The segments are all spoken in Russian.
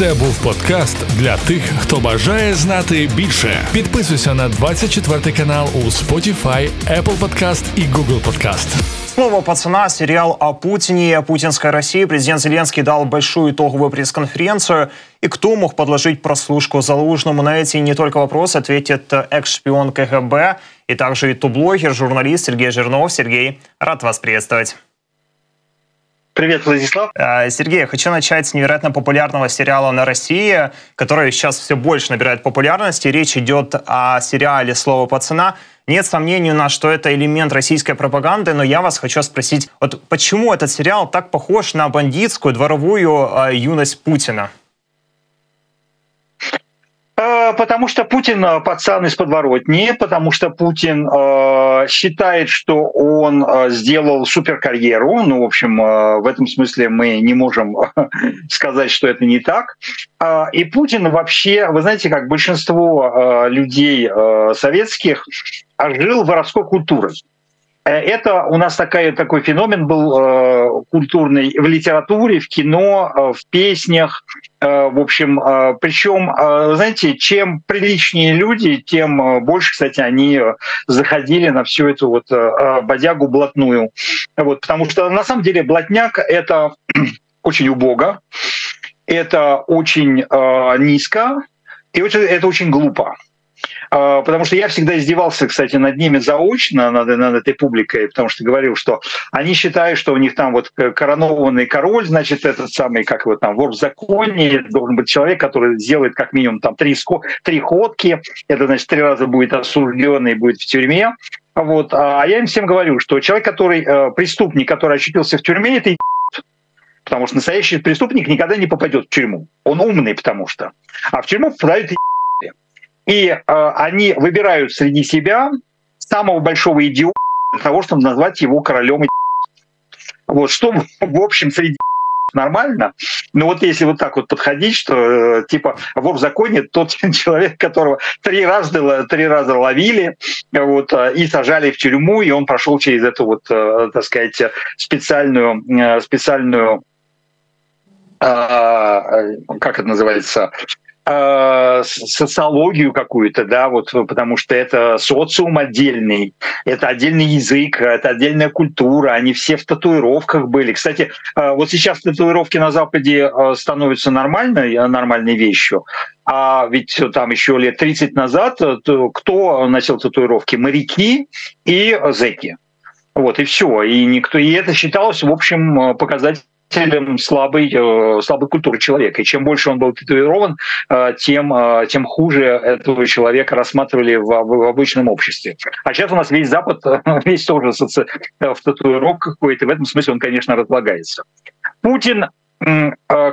Це був подкаст для тих, хто бажає знати більше. Підписуйся на 24 канал у Spotify, Apple Podcast і Google Podcast. Снова пацана, сериал о Путине и о путинской России. Президент Зеленский дал большую итоговую пресс-конференцию. И кто мог подложить прослушку Залужному? На эти не только вопросы ответит экс-шпион КГБ и также ютуб-блогер, журналист Сергей Жирнов. Сергей, рад вас приветствовать. Привет, Владислав. А, Сергей, я хочу начать с невероятно популярного сериала на России, который сейчас все больше набирает популярности. Речь идет о сериале «Слово пацана». Нет сомнений у нас, что это элемент российской пропаганды, но я вас хочу спросить, вот почему этот сериал так похож на бандитскую дворовую э, юность Путина? Э, потому что Путин э, пацан из подворотни, потому что Путин э, считает, что он э, сделал суперкарьеру. Ну, в общем, э, в этом смысле мы не можем сказать, что это не так. Э, и Путин вообще, вы знаете, как большинство э, людей э, советских жил воровской культурой. Э, это у нас такая, такой феномен был э, культурный в литературе, в кино, э, в песнях. Э, в общем, э, причем, э, знаете, чем приличнее люди, тем э, больше, кстати, они заходили на всю эту вот э, бодягу блатную. Вот, потому что на самом деле блатняк — это очень убого, это очень э, низко, и это, это очень глупо. А, потому что я всегда издевался, кстати, над ними заочно, над, над этой публикой, потому что говорил, что они считают, что у них там вот коронованный король, значит, этот самый, как его там, вор в законе, должен быть человек, который сделает как минимум там три, три ходки, это, значит, три раза будет осужденный, будет в тюрьме, вот. А я им всем говорю, что человек, который э, преступник, который очутился в тюрьме, это потому что настоящий преступник никогда не попадет в тюрьму. Он умный, потому что. А в тюрьму попадают и э, они выбирают среди себя самого большого идиота для того, чтобы назвать его королем. Вот что, в общем, среди нормально. Но вот если вот так вот подходить, что э, типа в законе тот человек, которого три раза, три раза ловили вот, э, и сажали в тюрьму, и он прошел через эту вот, э, так сказать, специальную, специальную как это называется, социологию какую-то, да, вот потому что это социум отдельный, это отдельный язык, это отдельная культура, они все в татуировках были. Кстати, э, вот сейчас татуировки на Западе э, становятся нормальной, нормальной вещью, а ведь там еще лет 30 назад кто носил татуировки? Моряки и зэки. Вот, и все. И никто. И это считалось, в общем, показателем представителем слабой, э, слабой культуры человека. И чем больше он был татуирован, э, тем, э, тем хуже этого человека рассматривали в, в обычном обществе. А сейчас у нас весь Запад, весь тоже в татуировках какой-то. В этом смысле он, конечно, разлагается. Путин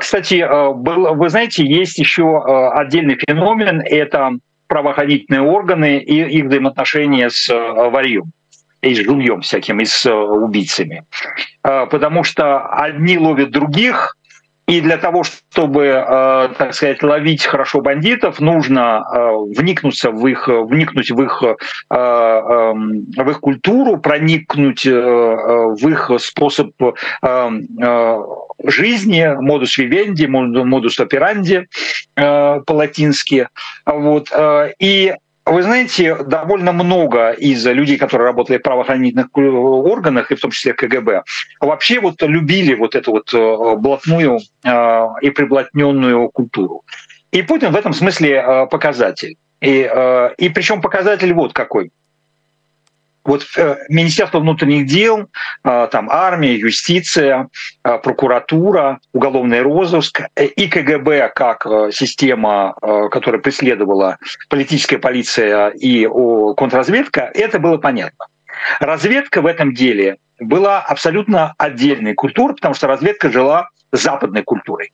кстати, был, вы знаете, есть еще отдельный феномен, это правоохранительные органы и их взаимоотношения с варьем и с жульем всяким, и с убийцами. Потому что одни ловят других, и для того, чтобы, э, так сказать, ловить хорошо бандитов, нужно э, вникнуться в их, вникнуть в их, э, эм, в их культуру, проникнуть в их способ жизни, модус вивенди, модус операнди по-латински. Вот. И вы знаете, довольно много из людей, которые работали в правоохранительных органах, и в том числе КГБ, вообще вот любили вот эту вот э, блатную э, и приблотненную культуру. И Путин в этом смысле э, показатель. И, и причем показатель вот какой – вот э, Министерство внутренних дел, э, там армия, юстиция, э, прокуратура, уголовный розыск и КГБ как система, которая преследовала политическая полиция и контрразведка, это было понятно. Разведка в этом деле была абсолютно отдельной культурой, потому что разведка жила западной культурой.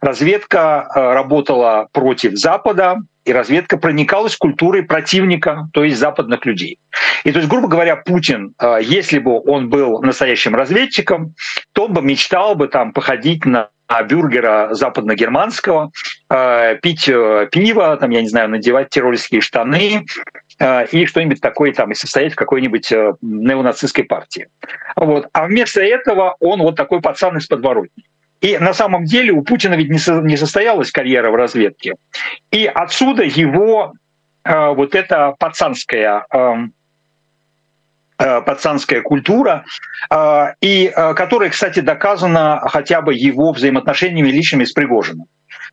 Разведка работала против Запада, и разведка проникалась культурой противника, то есть западных людей. И то есть, грубо говоря, Путин, э, если бы он был настоящим разведчиком, то он бы мечтал бы там походить на бюргера западно-германского, э, пить э, пиво, там, я не знаю, надевать террористские штаны и что-нибудь такое там, и состоять в какой-нибудь неонацистской партии. Вот. А вместо этого он вот такой пацан из подворотни. И на самом деле у Путина ведь не состоялась карьера в разведке. И отсюда его вот эта пацанская эм, пацанская культура, и которая, кстати, доказана хотя бы его взаимоотношениями личными с Пригожиным.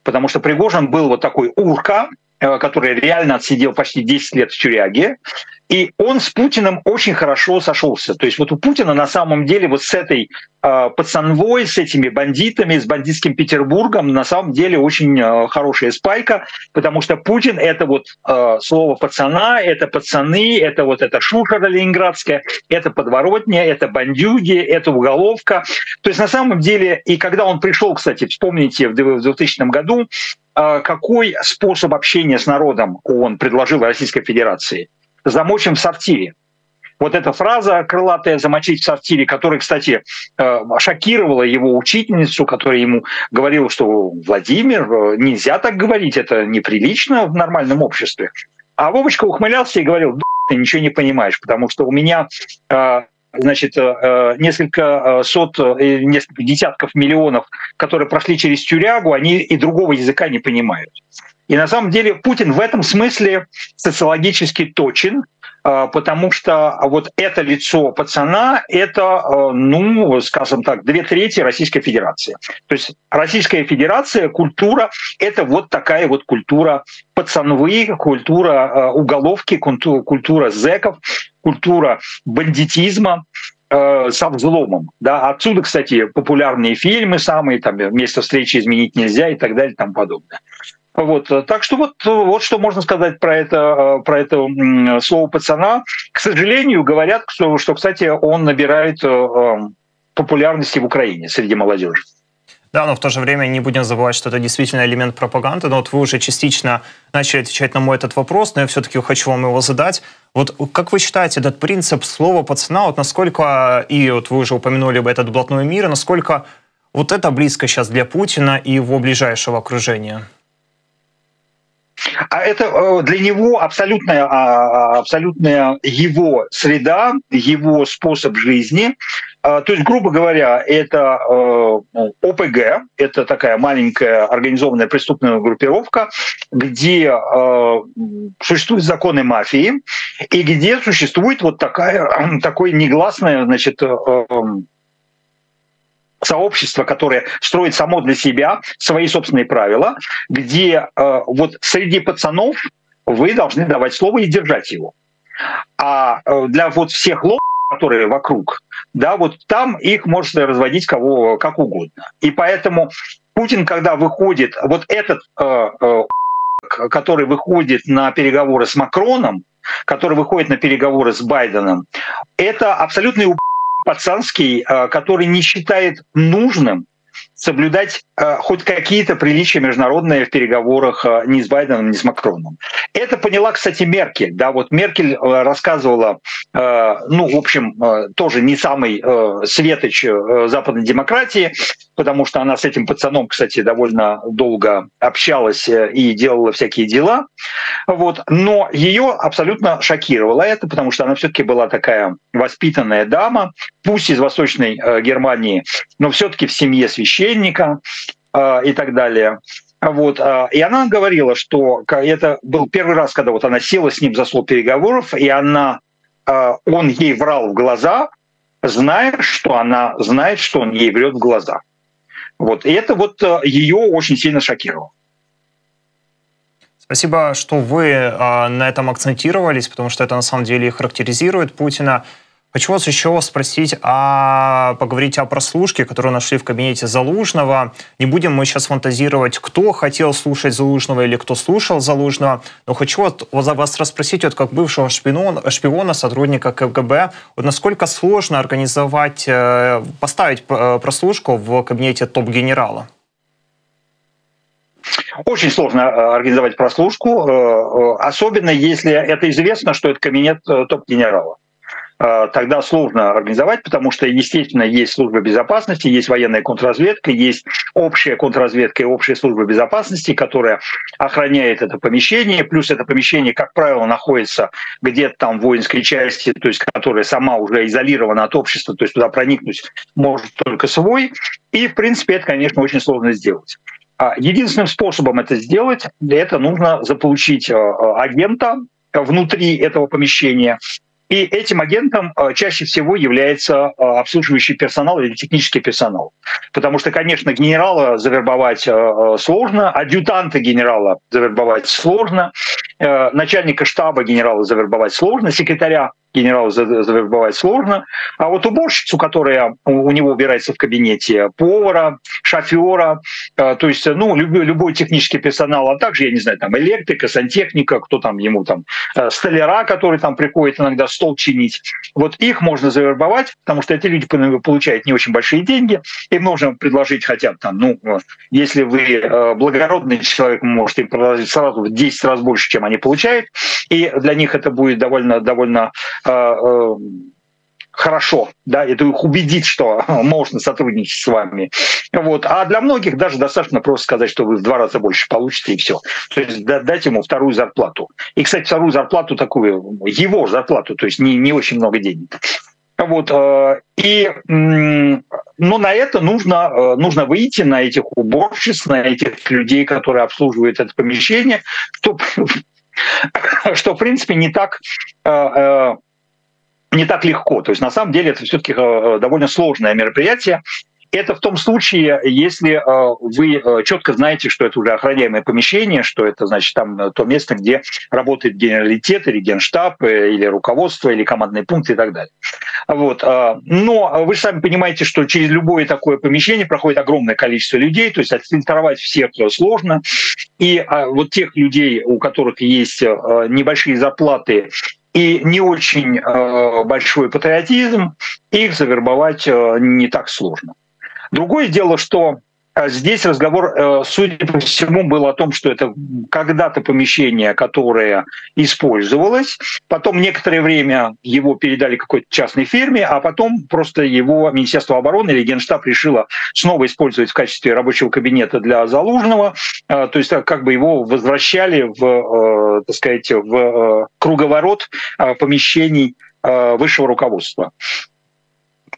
Потому что Пригожин был вот такой урка, Э, который реально отсидел почти 10 лет в тюряге, и он с Путиным очень хорошо сошелся. То есть вот у Путина на самом деле вот с этой э, пацанвой, с этими бандитами, с бандитским Петербургом на самом деле очень э, хорошая спайка, потому что Путин — это вот э, слово пацана, это пацаны, это вот эта шушера ленинградская, это подворотня, это бандюги, это уголовка. То есть на самом деле, и когда он пришел, кстати, вспомните, в 2000 году, а какой способ общения с народом он предложил Российской Федерации? Замочим в сортире. Вот эта фраза крылатая «замочить в сортире», которая, кстати, э, шокировала его учительницу, которая ему говорила, что «Владимир, э, нельзя так говорить, это неприлично в нормальном обществе». А Вовочка ухмылялся и говорил, ты ничего не понимаешь, потому что у меня э, значит, несколько сот, несколько десятков миллионов, которые прошли через тюрягу, они и другого языка не понимают. И на самом деле Путин в этом смысле социологически точен, а, потому что вот это лицо пацана — это, а, ну, скажем так, две трети Российской Федерации. То есть Российская Федерация, культура — это вот такая вот культура пацанвы, культура а, уголовки, культура зэков, культура бандитизма, со взломом. Да? Отсюда, кстати, популярные фильмы самые, там, «Место встречи изменить нельзя» и так далее и тому подобное. Вот, так что вот, вот что можно сказать про это, про это слово пацана. К сожалению, говорят, что, что кстати, он набирает э, популярности в Украине среди молодежи. Да, но в то же время не будем забывать, что это действительно элемент пропаганды. Но вот вы уже частично начали отвечать на мой этот вопрос, но я все-таки хочу вам его задать. Вот как вы считаете, этот принцип слова пацана, вот насколько, и вот вы уже упомянули бы этот блатной мир, насколько вот это близко сейчас для Путина и его ближайшего окружения? А это э, для него абсолютная, а, абсолютная его среда, его способ жизни. А, то есть, грубо говоря, это э, ну, ОПГ, это такая маленькая организованная преступная группировка, где э, существуют законы мафии и где существует вот такая, такое негласное значит, сообщество, которое строит само для себя свои собственные правила, где э, вот среди пацанов вы должны давать слово и держать его. А э, для вот всех лоб, которые вокруг, да, вот там их можно разводить кого как угодно. И поэтому Путин, когда выходит, вот этот, э, э, который выходит на переговоры с Макроном, который выходит на переговоры с Байденом, это абсолютный пацанский, э, который не считает нужным соблюдать э, хоть какие-то приличия международные в переговорах э, ни с Байденом, ни с Макроном. Это поняла, кстати, Меркель. Да, вот Меркель рассказывала, ну, в общем, тоже не самый светоч западной демократии, потому что она с этим пацаном, кстати, довольно долго общалась э, и делала всякие дела. Вот. Но ее абсолютно шокировало это, потому что она все-таки была такая воспитанная дама, пусть из Восточной э, Германии, но все-таки в семье священника э, и так далее. Вот. И она говорила, что это был первый раз, когда вот она села с ним за стол переговоров, и она, он ей врал в глаза, зная, что она знает, что он ей врет в глаза. Вот. И это вот э, ее очень сильно шокировало. Спасибо, что вы а, на этом акцентировались, потому что это на самом деле характеризует Путина. Хочу вас еще спросить, а поговорить о прослушке, которую нашли в кабинете Залужного. Не будем мы сейчас фантазировать, кто хотел слушать Залужного или кто слушал Залужного, но хочу вот, вас расспросить, вот как бывшего шпиона, шпиона, сотрудника КГБ, вот насколько сложно организовать, э, поставить э, прослушку в кабинете топ-генерала? Очень сложно э, организовать прослушку, особенно если это известно, что это кабинет топ-генерала. Э, тогда сложно организовать, потому что, естественно, есть служба безопасности, есть военная контрразведка, есть общая контрразведка и общая служба безопасности, которая охраняет это помещение, плюс это помещение, как правило, находится где-то там в воинской части, то есть которая сама уже изолирована от общества, то есть туда проникнуть может только свой. И, в принципе, это, конечно, очень сложно сделать. А единственным способом это сделать, это нужно заполучить э, агента внутри этого помещения, и этим агентом э, чаще всего является э, обслуживающий персонал или технический персонал. Потому что, конечно, генерала завербовать э, сложно, адъютанта генерала завербовать сложно, начальника штаба генерала завербовать сложно, секретаря генералу завербовать сложно. А вот уборщицу, которая у него убирается в кабинете, повара, шофера, э, то есть ну, любой, любой технический персонал, а также, я не знаю, там электрика, сантехника, кто там ему там, э, столяра, который там приходит иногда стол чинить. Вот их можно завербовать, потому что эти люди получают не очень большие деньги, им нужно предложить хотя бы там, ну, если вы э, благородный человек, можете им предложить сразу в 10 раз больше, чем они получают, и для них это будет довольно, довольно хорошо, да, это их убедит, что можно сотрудничать с вами. Вот. А для многих даже достаточно просто сказать, что вы в два раза больше получите, и все. То есть дать ему вторую зарплату. И, кстати, вторую зарплату такую, его зарплату, то есть не, не очень много денег. Вот. Э, и но на это нужно, нужно выйти на этих уборщиц, на этих людей, которые обслуживают это помещение, что, что в принципе, не так не так легко. То есть на самом деле это все-таки э, довольно сложное мероприятие. Это в том случае, если э, вы э, четко знаете, что это уже охраняемое помещение, что это, значит, там то место, где работает генералитет или генштаб, или руководство, или командный пункт и так далее. Вот. Но вы же сами понимаете, что через любое такое помещение проходит огромное количество людей, то есть отфильтровать всех сложно. И вот тех людей, у которых есть небольшие зарплаты и не очень э, большой патриотизм, их завербовать э, не так сложно. Другое дело, что а здесь разговор, э, судя по всему, был о том, что это когда-то помещение, которое использовалось, потом некоторое время его передали какой-то частной фирме, а потом просто его Министерство обороны или Генштаб решило снова использовать в качестве рабочего кабинета для Залужного, э, то есть как бы его возвращали в, э, так сказать, в круговорот помещений высшего руководства.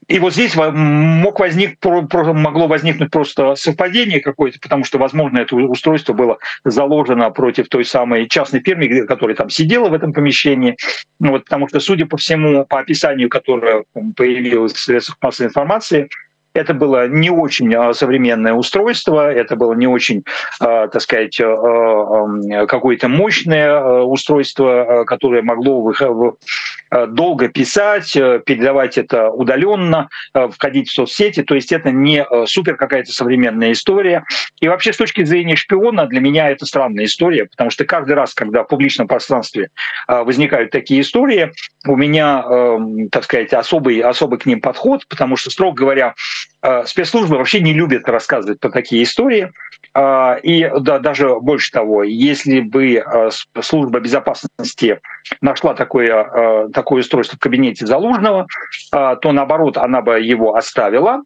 И вот здесь мог возник, могло возникнуть просто совпадение какое-то, потому что, возможно, это устройство было заложено против той самой частной фирмы, которая там сидела в этом помещении. Ну, вот, потому что, судя по всему, по описанию, которое появилось в средствах массовой информации, это было не очень а, современное устройство, это было не очень, а, так сказать, а, какое-то мощное устройство, которое могло долго писать, э, передавать это удаленно, входить в соцсети. То есть это не супер какая-то современная история. И вообще с точки зрения шпиона для меня это странная история, потому что каждый раз, когда в публичном пространстве возникают такие истории, у меня, так сказать, особый, особый к ним подход, потому что, строго говоря, Э, спецслужбы вообще не любят рассказывать про такие истории. Э, и да, даже больше того, если бы э, служба безопасности нашла такое, такое устройство в кабинете Залужного, то наоборот, она бы его оставила,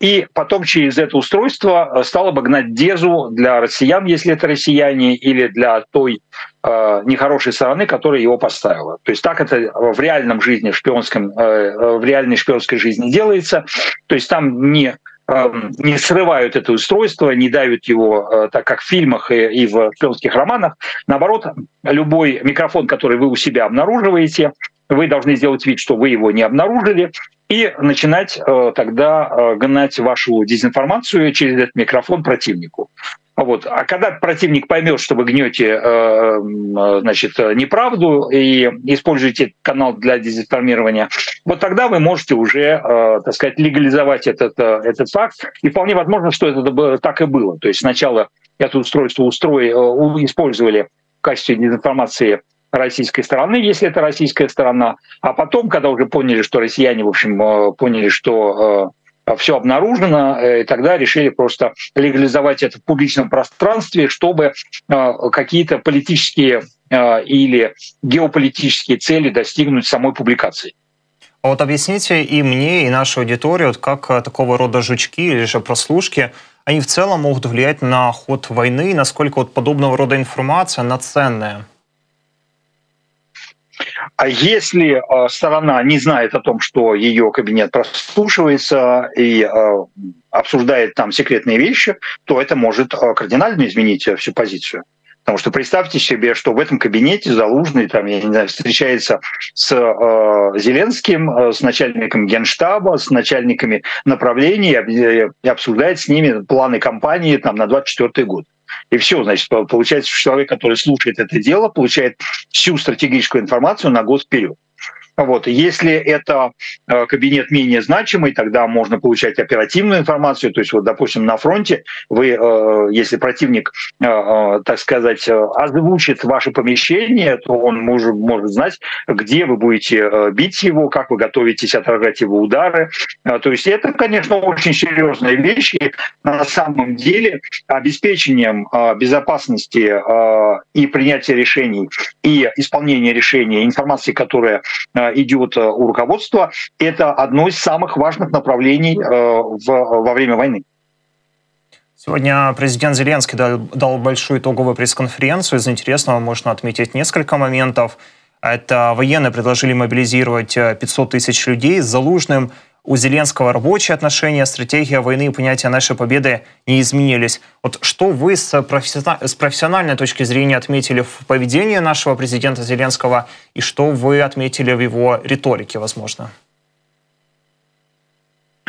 и потом через это устройство стало бы гнать дезу для россиян, если это россияне, или для той э, нехорошей стороны, которая его поставила. То есть так это в реальном жизни, в, шпионском, э, в реальной шпионской жизни делается. То есть там не эм, не срывают это устройство, не давят его, э, так как в фильмах и в шпионских романах. Наоборот, любой микрофон, который вы у себя обнаруживаете, вы должны сделать вид, что вы его не обнаружили, и начинать э, тогда э, гнать вашу дезинформацию через этот микрофон противнику. Вот. А когда противник поймет, что вы гнете э, значит, неправду и используете канал для дезинформирования, вот тогда вы можете уже, так сказать, легализовать этот, этот факт. И вполне возможно, что это так и было. То есть сначала это устройство устроили, использовали в качестве дезинформации российской стороны, если это российская сторона, а потом, когда уже поняли, что россияне, в общем, поняли, что все обнаружено, э, и тогда решили просто легализовать это в публичном пространстве, чтобы э, какие-то политические э, или геополитические цели достигнуть самой публикации. А вот объясните и мне, и нашей аудитории, вот как э, такого рода жучки или же прослушки, они в целом могут влиять на ход войны, насколько вот подобного рода информация, она ценная? А если э, сторона не знает о том, что ее кабинет прослушивается и э, обсуждает там секретные вещи, то это может э, кардинально изменить всю позицию. Потому что представьте себе, что в этом кабинете Залужный там, я не знаю, встречается с э, Зеленским, с начальником генштаба, с начальниками направлений и обсуждает с ними планы кампании там, на 24 год. И все, значит, получается, что человек, который слушает это дело, получает всю стратегическую информацию на год вперед. Вот. Если это э, кабинет менее значимый, тогда можно получать оперативную информацию. То есть, вот, допустим, на фронте вы, э, если противник, э, так сказать, озвучит ваше помещение, то он может, может знать, где вы будете бить его, как вы готовитесь отражать его удары. То есть это, конечно, очень серьезные вещи. На самом деле обеспечением безопасности и принятия решений, и исполнения решений, информации, которая идет э, у руководства, это одно из самых важных направлений э, в, во время войны. Сегодня президент Зеленский дал, дал большую итоговую пресс-конференцию. Из интересного можно отметить несколько моментов. Это военные предложили мобилизировать 500 э, тысяч людей с Залужным – у Зеленского рабочие отношения, стратегия войны и понятие нашей победы не изменились. Вот что вы с, профессиональной, с профессиональной точки зрения отметили в поведении нашего президента Зеленского и что вы отметили в его риторике, возможно?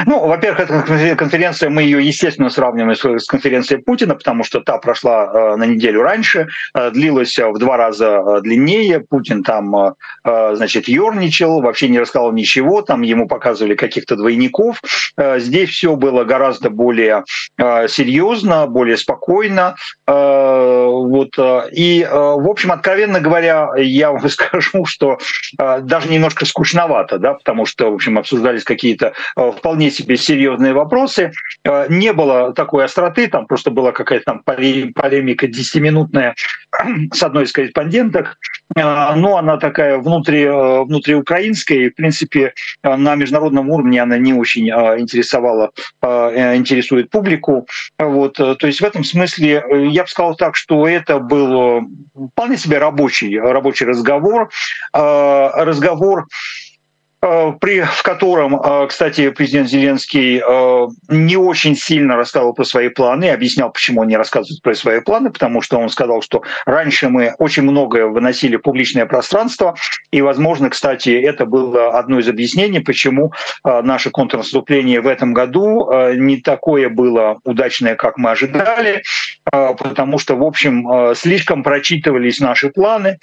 Ну, во-первых, эта конференция, мы ее, естественно, сравниваем с конференцией Путина, потому что та прошла э, на неделю раньше, э, длилась в два раза э, длиннее. Путин там, значит, ерничал, вообще не рассказал ничего, там ему показывали каких-то двойников. Здесь все было гораздо более серьезно, более спокойно. Вот. И, в общем, откровенно говоря, я вам скажу, что даже немножко скучновато, да, потому что, в общем, обсуждались какие-то вполне себе серьезные вопросы. Э, не было такой остроты, там просто была какая-то там полемика 10-минутная с одной из корреспонденток, э, но она такая внутри, э, внутриукраинская, и, в принципе, на международном уровне она не очень интересовала, интересует публику. Вот. То есть в этом смысле я бы сказал так, что это был вполне себе рабочий, рабочий разговор. Разговор при, в котором, э, кстати, президент Зеленский э, не очень сильно рассказывал про свои планы, объяснял, почему он не рассказывает про свои планы, потому что он сказал, что раньше мы очень многое выносили в публичное пространство, и, возможно, кстати, это было одно из объяснений, почему наше контрнаступление в этом году не такое было удачное, как мы ожидали, потому что, в общем, слишком прочитывались наши планы,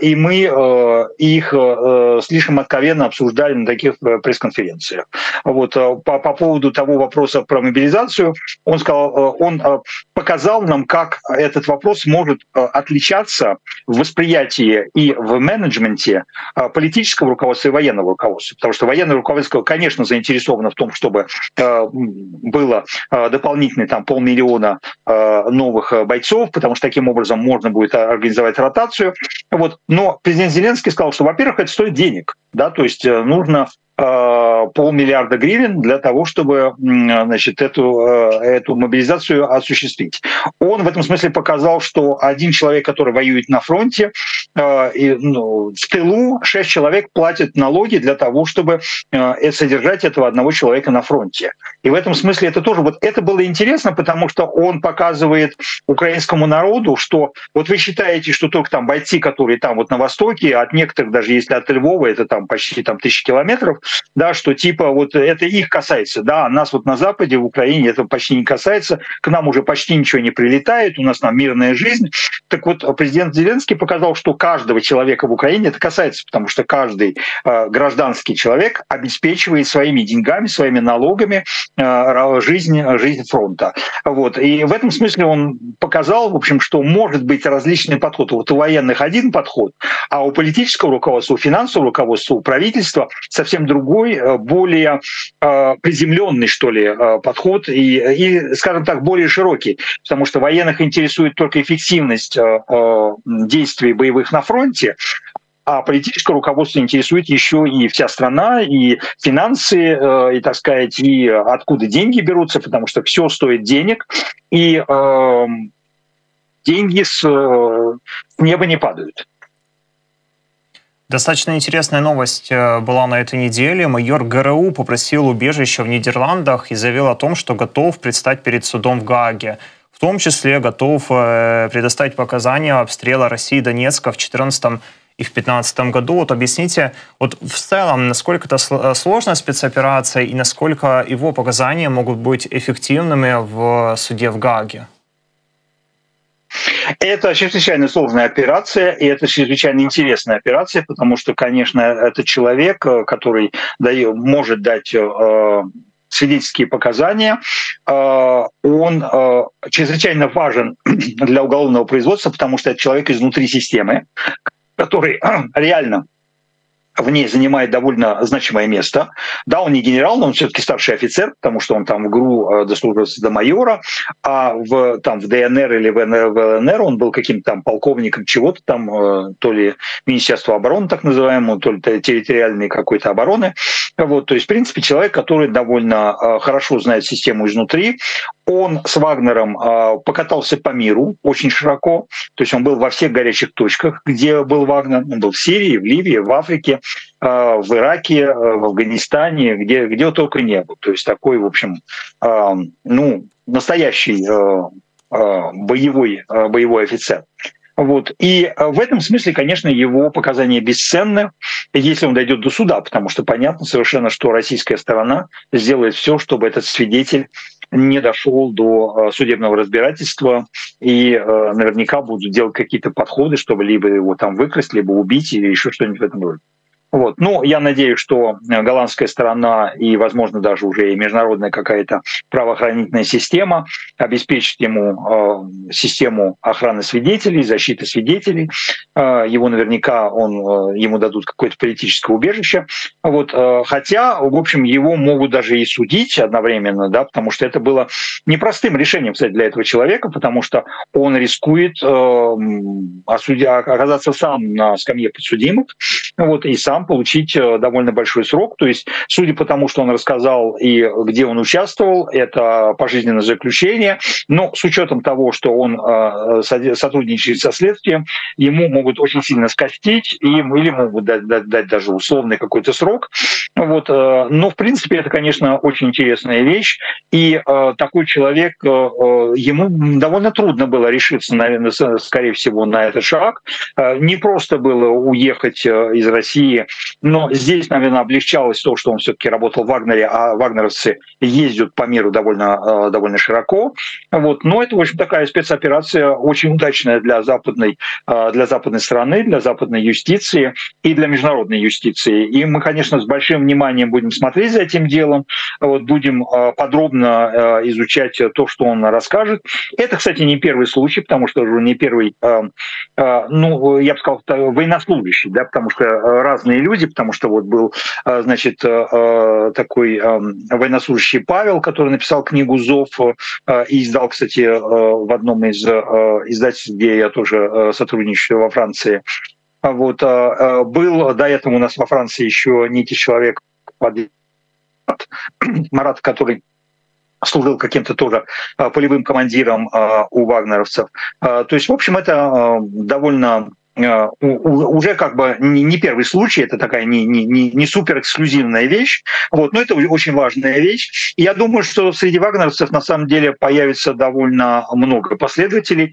и мы их слишком откровенно обсуждали обсуждали на таких э, пресс-конференциях. Вот, э, по, по поводу того вопроса про мобилизацию, он сказал, э, он показал нам, как этот вопрос может отличаться в восприятии и в менеджменте политического руководства и военного руководства. Потому что военное руководство, конечно, заинтересовано в том, чтобы было дополнительные там полмиллиона новых бойцов, потому что таким образом можно будет организовать ротацию. Вот. Но президент Зеленский сказал, что, во-первых, это стоит денег да, то есть э, нужно Э, полмиллиарда гривен для того, чтобы значит, эту, э, эту мобилизацию осуществить. Он в этом смысле показал, что один человек, который воюет на фронте, и, ну, в тылу шесть человек платят налоги для того, чтобы содержать этого одного человека на фронте. И в этом смысле это тоже вот это было интересно, потому что он показывает украинскому народу, что вот вы считаете, что только там бойцы, которые там вот на востоке, от некоторых даже если от Львова это там почти там тысячи километров, да, что типа вот это их касается, да, нас вот на Западе, в Украине это почти не касается, к нам уже почти ничего не прилетает, у нас там мирная жизнь. Так вот, президент Зеленский показал, что каждого человека в Украине это касается, потому что каждый э, гражданский человек обеспечивает своими деньгами, своими налогами э, жизнь, жизнь фронта. Вот. И в этом смысле он показал, в общем, что может быть различный подход. Вот у военных один подход, а у политического руководства, у финансового руководства, у правительства совсем другой э, более э, приземленный, что ли, э, подход и, и, скажем так, более широкий, потому что военных интересует только эффективность действий боевых на фронте, а политическое руководство интересует еще и вся страна, и финансы, и, так сказать, и откуда деньги берутся, потому что все стоит денег, и э, деньги с, с неба не падают. Достаточно интересная новость э, была на этой неделе. Майор ГРУ попросил убежище в Нидерландах и заявил о том, что готов предстать перед судом в Гааге. В том числе готов э, предоставить показания обстрела России Донецка в 2014 и в 2015 году. Вот объясните, вот в целом, насколько это сложная спецоперация и насколько его показания могут быть эффективными в суде в Гааге? Это чрезвычайно сложная операция, и это чрезвычайно интересная операция, потому что, конечно, это человек, э, который может дать э, свидетельские показания, э, он э, чрезвычайно важен для уголовного производства, потому что это человек изнутри системы, который реально в ней занимает довольно значимое место. Да, он не генерал, но он все-таки старший офицер, потому что он там в ГРУ э, дослужился до майора, а в, там, в ДНР или в ЛНР он был каким-то там полковником чего-то там, э, то ли Министерства обороны так называемого, то ли территориальной какой-то обороны. Вот, то есть, в принципе, человек, который довольно э, хорошо знает систему изнутри, он с Вагнером э, покатался по миру очень широко, то есть он был во всех горячих точках, где был Вагнер, он был в Сирии, в Ливии, в Африке, э, в Ираке, э, в Афганистане, где, где только не был. То есть такой, в общем, ну, настоящий боевой, боевой офицер. Вот. И в этом смысле, конечно, его показания бесценны, если он дойдет до суда, потому что понятно совершенно, что российская сторона сделает все, чтобы этот свидетель не дошел до э, судебного разбирательства, и э, наверняка будут делать какие-то подходы, чтобы либо его там выкрасть, либо убить, или еще что-нибудь в этом роде. Вот. Ну, я надеюсь, что э, голландская сторона и, возможно, даже уже и международная какая-то правоохранительная система обеспечит ему э, систему охраны свидетелей, защиты свидетелей. Э, его наверняка он, э, ему дадут какое-то политическое убежище. Вот. Э, хотя, в общем, его могут даже и судить одновременно, да, потому что это было непростым решением, кстати, для этого человека, потому что он рискует э, осуди- оказаться сам на скамье подсудимых вот, и сам получить э, довольно большой срок. То есть, судя по тому, что он рассказал и где он участвовал, это пожизненное заключение. Но с учетом того, что он э, сотрудничает со следствием, ему могут очень сильно скостить и, или могут дать, дать, дать даже условный какой-то срок. Вот. Э, но, в принципе, это, конечно, очень интересная вещь. И такой человек, ему довольно трудно было решиться, наверное, скорее всего, на этот шаг. Не просто было уехать из России но здесь, наверное, облегчалось то, что он все-таки работал в Вагнере, а вагнеровцы ездят по миру довольно, э, довольно широко. Вот. Но это, в общем, такая спецоперация очень удачная для западной, э, для западной страны, для западной юстиции и для международной юстиции. И мы, конечно, с большим вниманием будем смотреть за этим делом, вот, будем э, подробно изучать то, что он расскажет. Это, кстати, не первый случай, потому что уже не первый, ну, я бы сказал, военнослужащий, да, потому что разные люди потому что вот был, э, значит, э, э, такой военнослужащий Павел, который написал книгу «Зов» и издал, кстати, в одном из издательств, где я тоже сотрудничаю во Франции. Вот, был до этого у нас во Франции еще некий человек, Марат, который служил каким-то тоже полевым командиром у вагнеровцев. То есть, в общем, это довольно уже как бы не первый случай, это такая не, не, не, не супер эксклюзивная вещь, вот, но это очень важная вещь. И я думаю, что среди вагнеровцев на самом деле появится довольно много последователей,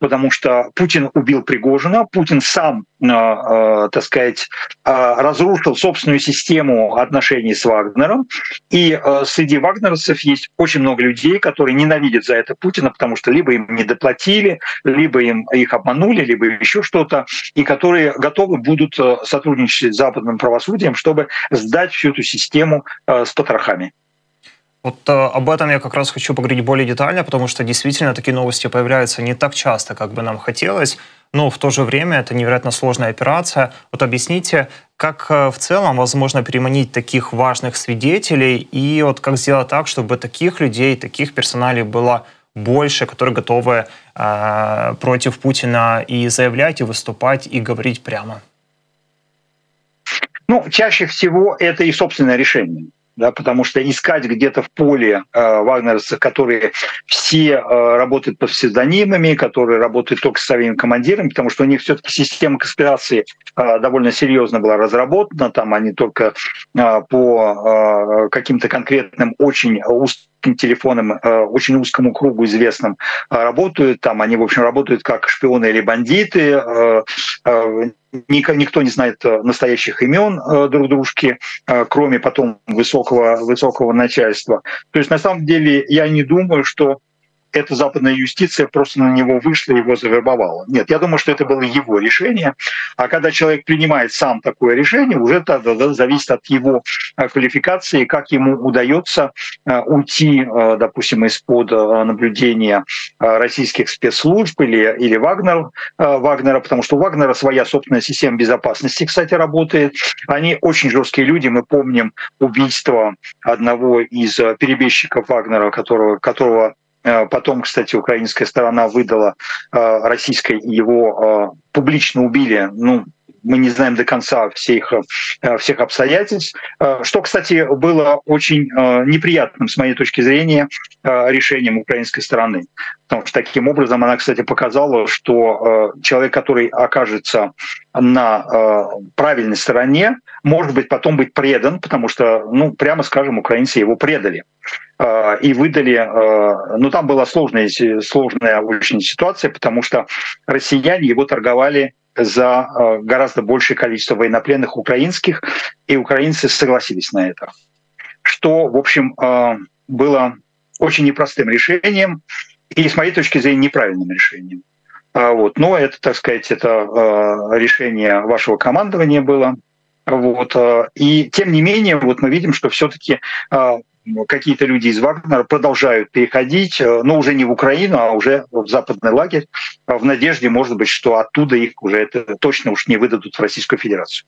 потому что Путин убил Пригожина, Путин сам, э, э, так сказать, э, разрушил собственную систему отношений с Вагнером, и среди вагнеровцев есть очень много людей, которые ненавидят за это Путина, потому что либо им не доплатили, либо им их обманули, либо еще что-то, и которые готовы будут сотрудничать с западным правосудием, чтобы сдать всю эту систему с потрохами. Вот э, об этом я как раз хочу поговорить более детально, потому что действительно такие новости появляются не так часто, как бы нам хотелось, но в то же время это невероятно сложная операция. Вот объясните, как э, в целом возможно переманить таких важных свидетелей и вот как сделать так, чтобы таких людей, таких персоналей было больше, которые готовы э, против Путина и заявлять, и выступать, и говорить прямо? Ну, чаще всего это и собственное решение да, потому что искать где-то в поле э, вагнеровцев, которые все э, работают под псевдонимами, которые работают только с своими командирами, потому что у них все-таки система конспирации э, довольно серьезно была разработана, там они только э, по э, каким-то конкретным очень узким телефонам, э, очень узкому кругу известным э, работают, там они, в общем, работают как шпионы или бандиты, э, никто не знает настоящих имен друг дружки, кроме потом высокого, высокого начальства. То есть на самом деле я не думаю, что эта западная юстиция просто на него вышла и его завербовала. Нет, я думаю, что это было его решение. А когда человек принимает сам такое решение, уже тогда да, зависит от его э, квалификации, как ему удается э, уйти, э, допустим, из-под наблюдения российских спецслужб или, или Вагнер, Вагнера, потому что у Вагнера своя собственная система безопасности, кстати, работает. Они очень жесткие люди. Мы помним убийство одного из перебежчиков Вагнера, которого, которого потом, кстати, украинская сторона выдала э, российской, его э, публично убили, ну, мы не знаем до конца всех, всех обстоятельств, что, кстати, было очень неприятным, с моей точки зрения, решением украинской стороны. Потому что таким образом она, кстати, показала, что человек, который окажется на правильной стороне, может быть потом быть предан, потому что, ну, прямо скажем, украинцы его предали. Э, и выдали, э, ну там была сложная, сложная очень ситуация, потому что россияне его торговали за э, гораздо большее количество военнопленных украинских, и украинцы согласились на это. Что, в общем, было очень непростым решением и, с моей точки зрения, неправильным решением. Вот. Но это, так сказать, это решение вашего командования было. Вот. И тем не менее, вот мы видим, что все-таки какие-то люди из Вагнера продолжают переходить, э, но уже не в Украину, а уже в западный лагерь, а в надежде, может быть, что оттуда их уже это точно уж не выдадут в Российскую Федерацию.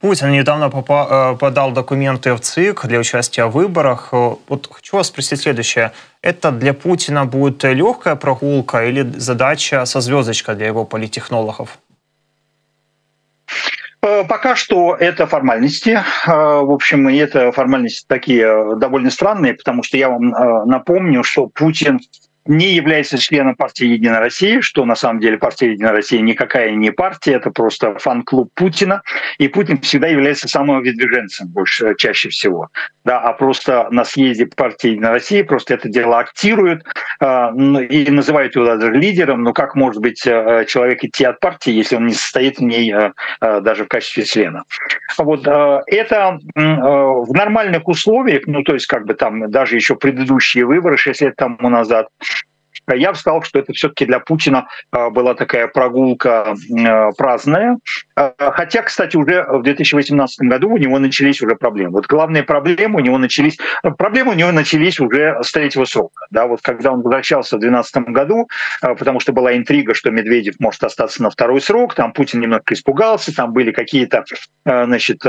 Путин недавно э, подал документы в ЦИК для участия в выборах. Э, вот хочу вас спросить следующее. Это для Путина будет легкая прогулка или задача со звездочкой для его политтехнологов? Э, пока что это формальности. Э, в общем, это формальности такие довольно странные, потому что я вам э, напомню, что Путин не является членом партии «Единая Россия», что на самом деле партия «Единая Россия» никакая не партия, это просто фан-клуб Путина, и Путин всегда является самым выдвиженцем больше, чаще всего. Да, а просто на съезде партии «Единая Россия» просто это дело актируют э, и называют его даже лидером, но как может быть э, человек идти от партии, если он не состоит в ней э, э, даже в качестве члена? Вот э, это э, в нормальных условиях, ну то есть как бы там даже еще предыдущие выборы 6 лет тому назад, я бы сказал, что это все-таки для Путина а, была такая прогулка а, праздная. А, хотя, кстати, уже в 2018 году у него начались уже проблемы. Вот главные проблемы у него начались, проблемы у него начались уже с третьего срока. Да, вот когда он возвращался в 2012 году, потому что была интрига, что Медведев может остаться на второй срок, там Путин немножко испугался, там были какие-то, значит,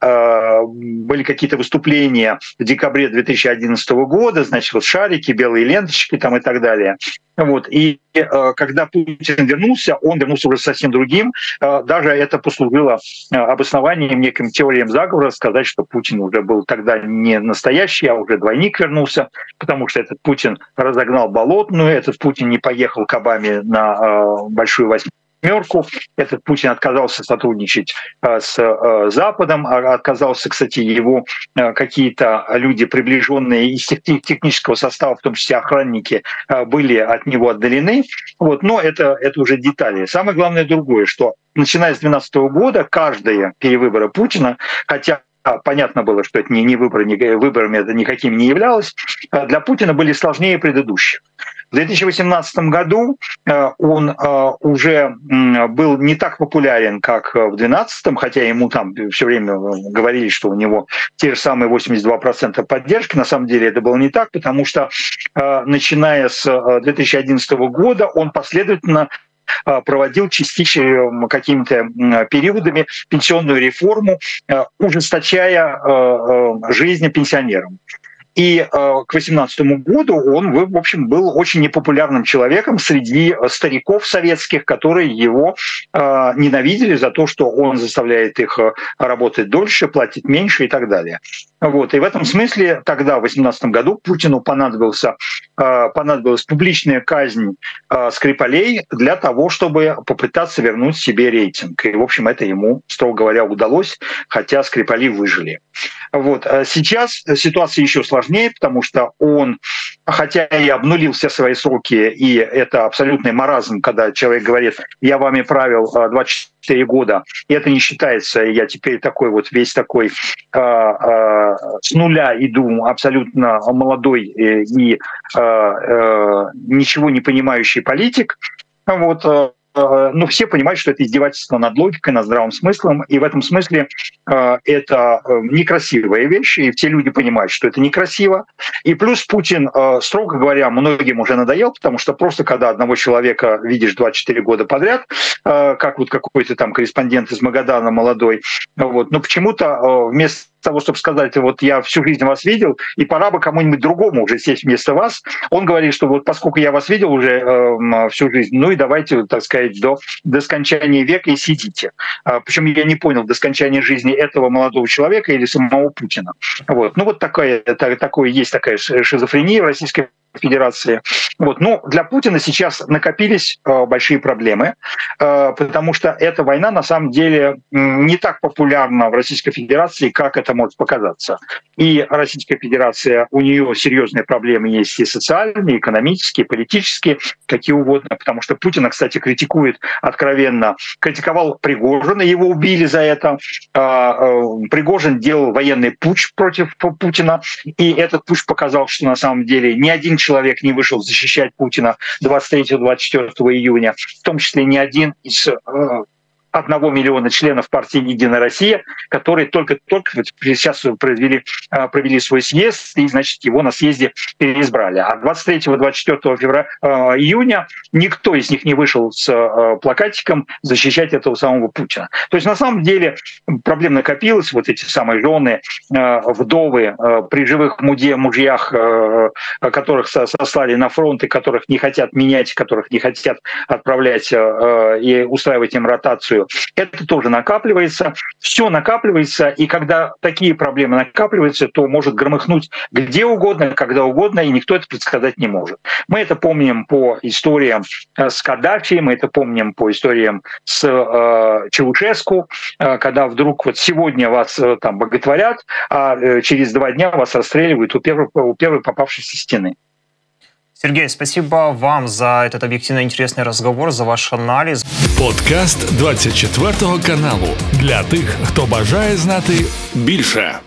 были какие-то выступления в декабре 2011 года, значит, вот шарики, белые ленточки, там там и так далее. Вот. И э, когда Путин вернулся, он вернулся уже совсем другим. Э, даже это послужило э, обоснованием неким теориям заговора, сказать, что Путин уже был тогда не настоящий, а уже двойник вернулся, потому что этот Путин разогнал болотную, этот Путин не поехал к Обаме на большую восьмую семерку. Этот Путин отказался сотрудничать э, с э, Западом, а отказался, кстати, его э, какие-то люди, приближенные из технического состава, в том числе охранники, были от него отдалены. Вот. Но это, это уже детали. Самое главное другое, что начиная с 2012 года каждые перевыборы Путина, хотя понятно было, что это не, не выборы, не, выборами это никаким не являлось, для Путина были сложнее предыдущих. В 2018 году э, он э, уже был не так популярен, как в 2012, хотя ему там все время говорили, что у него те же самые 82% поддержки. На самом деле это было не так, потому что э, начиная с 2011 года он последовательно проводил частично какими-то периодами пенсионную реформу, ужесточая жизнь пенсионерам. И э, к 18 году он, в общем, был очень непопулярным человеком среди стариков советских, которые его э, ненавидели за то, что он заставляет их э, работать дольше, платить меньше и так далее. Вот. И в этом смысле тогда, в 2018 году, Путину понадобился, э, понадобилась публичная казнь э, Скрипалей для того, чтобы попытаться вернуть себе рейтинг. И, в общем, это ему, строго говоря, удалось, хотя Скрипали выжили. Вот. А сейчас ситуация еще сложнее, потому что он, хотя и обнулил все свои сроки, и это абсолютный маразм, когда человек говорит, я вами правил 24 года, и это не считается, я теперь такой вот весь такой э, э, с нуля иду, абсолютно молодой и э, э, ничего не понимающий политик, вот, Э, ну, все понимают, что это издевательство над логикой, над здравым смыслом, и в этом смысле э, это э, некрасивая вещь, и все люди понимают, что это некрасиво. И плюс Путин, строго говоря, многим уже надоел, потому что просто когда одного человека видишь 24 года подряд, как вот какой-то там корреспондент из Магадана молодой, вот, но почему-то вместо того, чтобы сказать, вот я всю жизнь вас видел, и пора бы кому-нибудь другому уже сесть вместо вас. Он говорит, что вот поскольку я вас видел уже э, всю жизнь, ну и давайте, так сказать, до, до скончания века и сидите. А, причем я не понял, до скончания жизни этого молодого человека или самого Путина. Вот. Ну вот такая, так, такое, есть такая шизофрения в Российской Федерации. Вот. Но для Путина сейчас накопились э, большие проблемы, э, потому что эта война на самом деле не так популярна в Российской Федерации, как это может показаться. И Российская Федерация, у нее серьезные проблемы есть и социальные, и экономические, и политические, какие угодно, потому что Путина, кстати, критикует откровенно, критиковал Пригожина, его убили за это. А, э, Пригожин делал военный путь против Путина, и этот путь показал, что на самом деле ни один человек не вышел защищать Путина 23-24 июня, в том числе ни один из э, одного миллиона членов партии «Единая Россия», которые только-только сейчас провели, а, провели свой съезд, и, значит, его на съезде переизбрали. А 23-24 февраля, а, июня никто из них не вышел с а, плакатиком защищать этого самого Путина. То есть, на самом деле, проблем накопилось, вот эти самые жены, вдовы при живых муде, мужьях, которых сослали на фронт и которых не хотят менять, которых не хотят отправлять и устраивать им ротацию историю. Это тоже накапливается, все накапливается, и когда такие проблемы накапливаются, то может громыхнуть где угодно, когда угодно, и никто это предсказать не может. Мы это помним по историям э, с Каддафи, мы это помним по историям с э, Чаушеску, э, когда вдруг вот сегодня вас э, там боготворят, а э, через два дня вас расстреливают у первой, у первой попавшейся стены. Сергей, спасибо вам за этот объективно интересный разговор, за ваш аналіз. Подкаст 24 каналу для тих, хто бажає знати більше.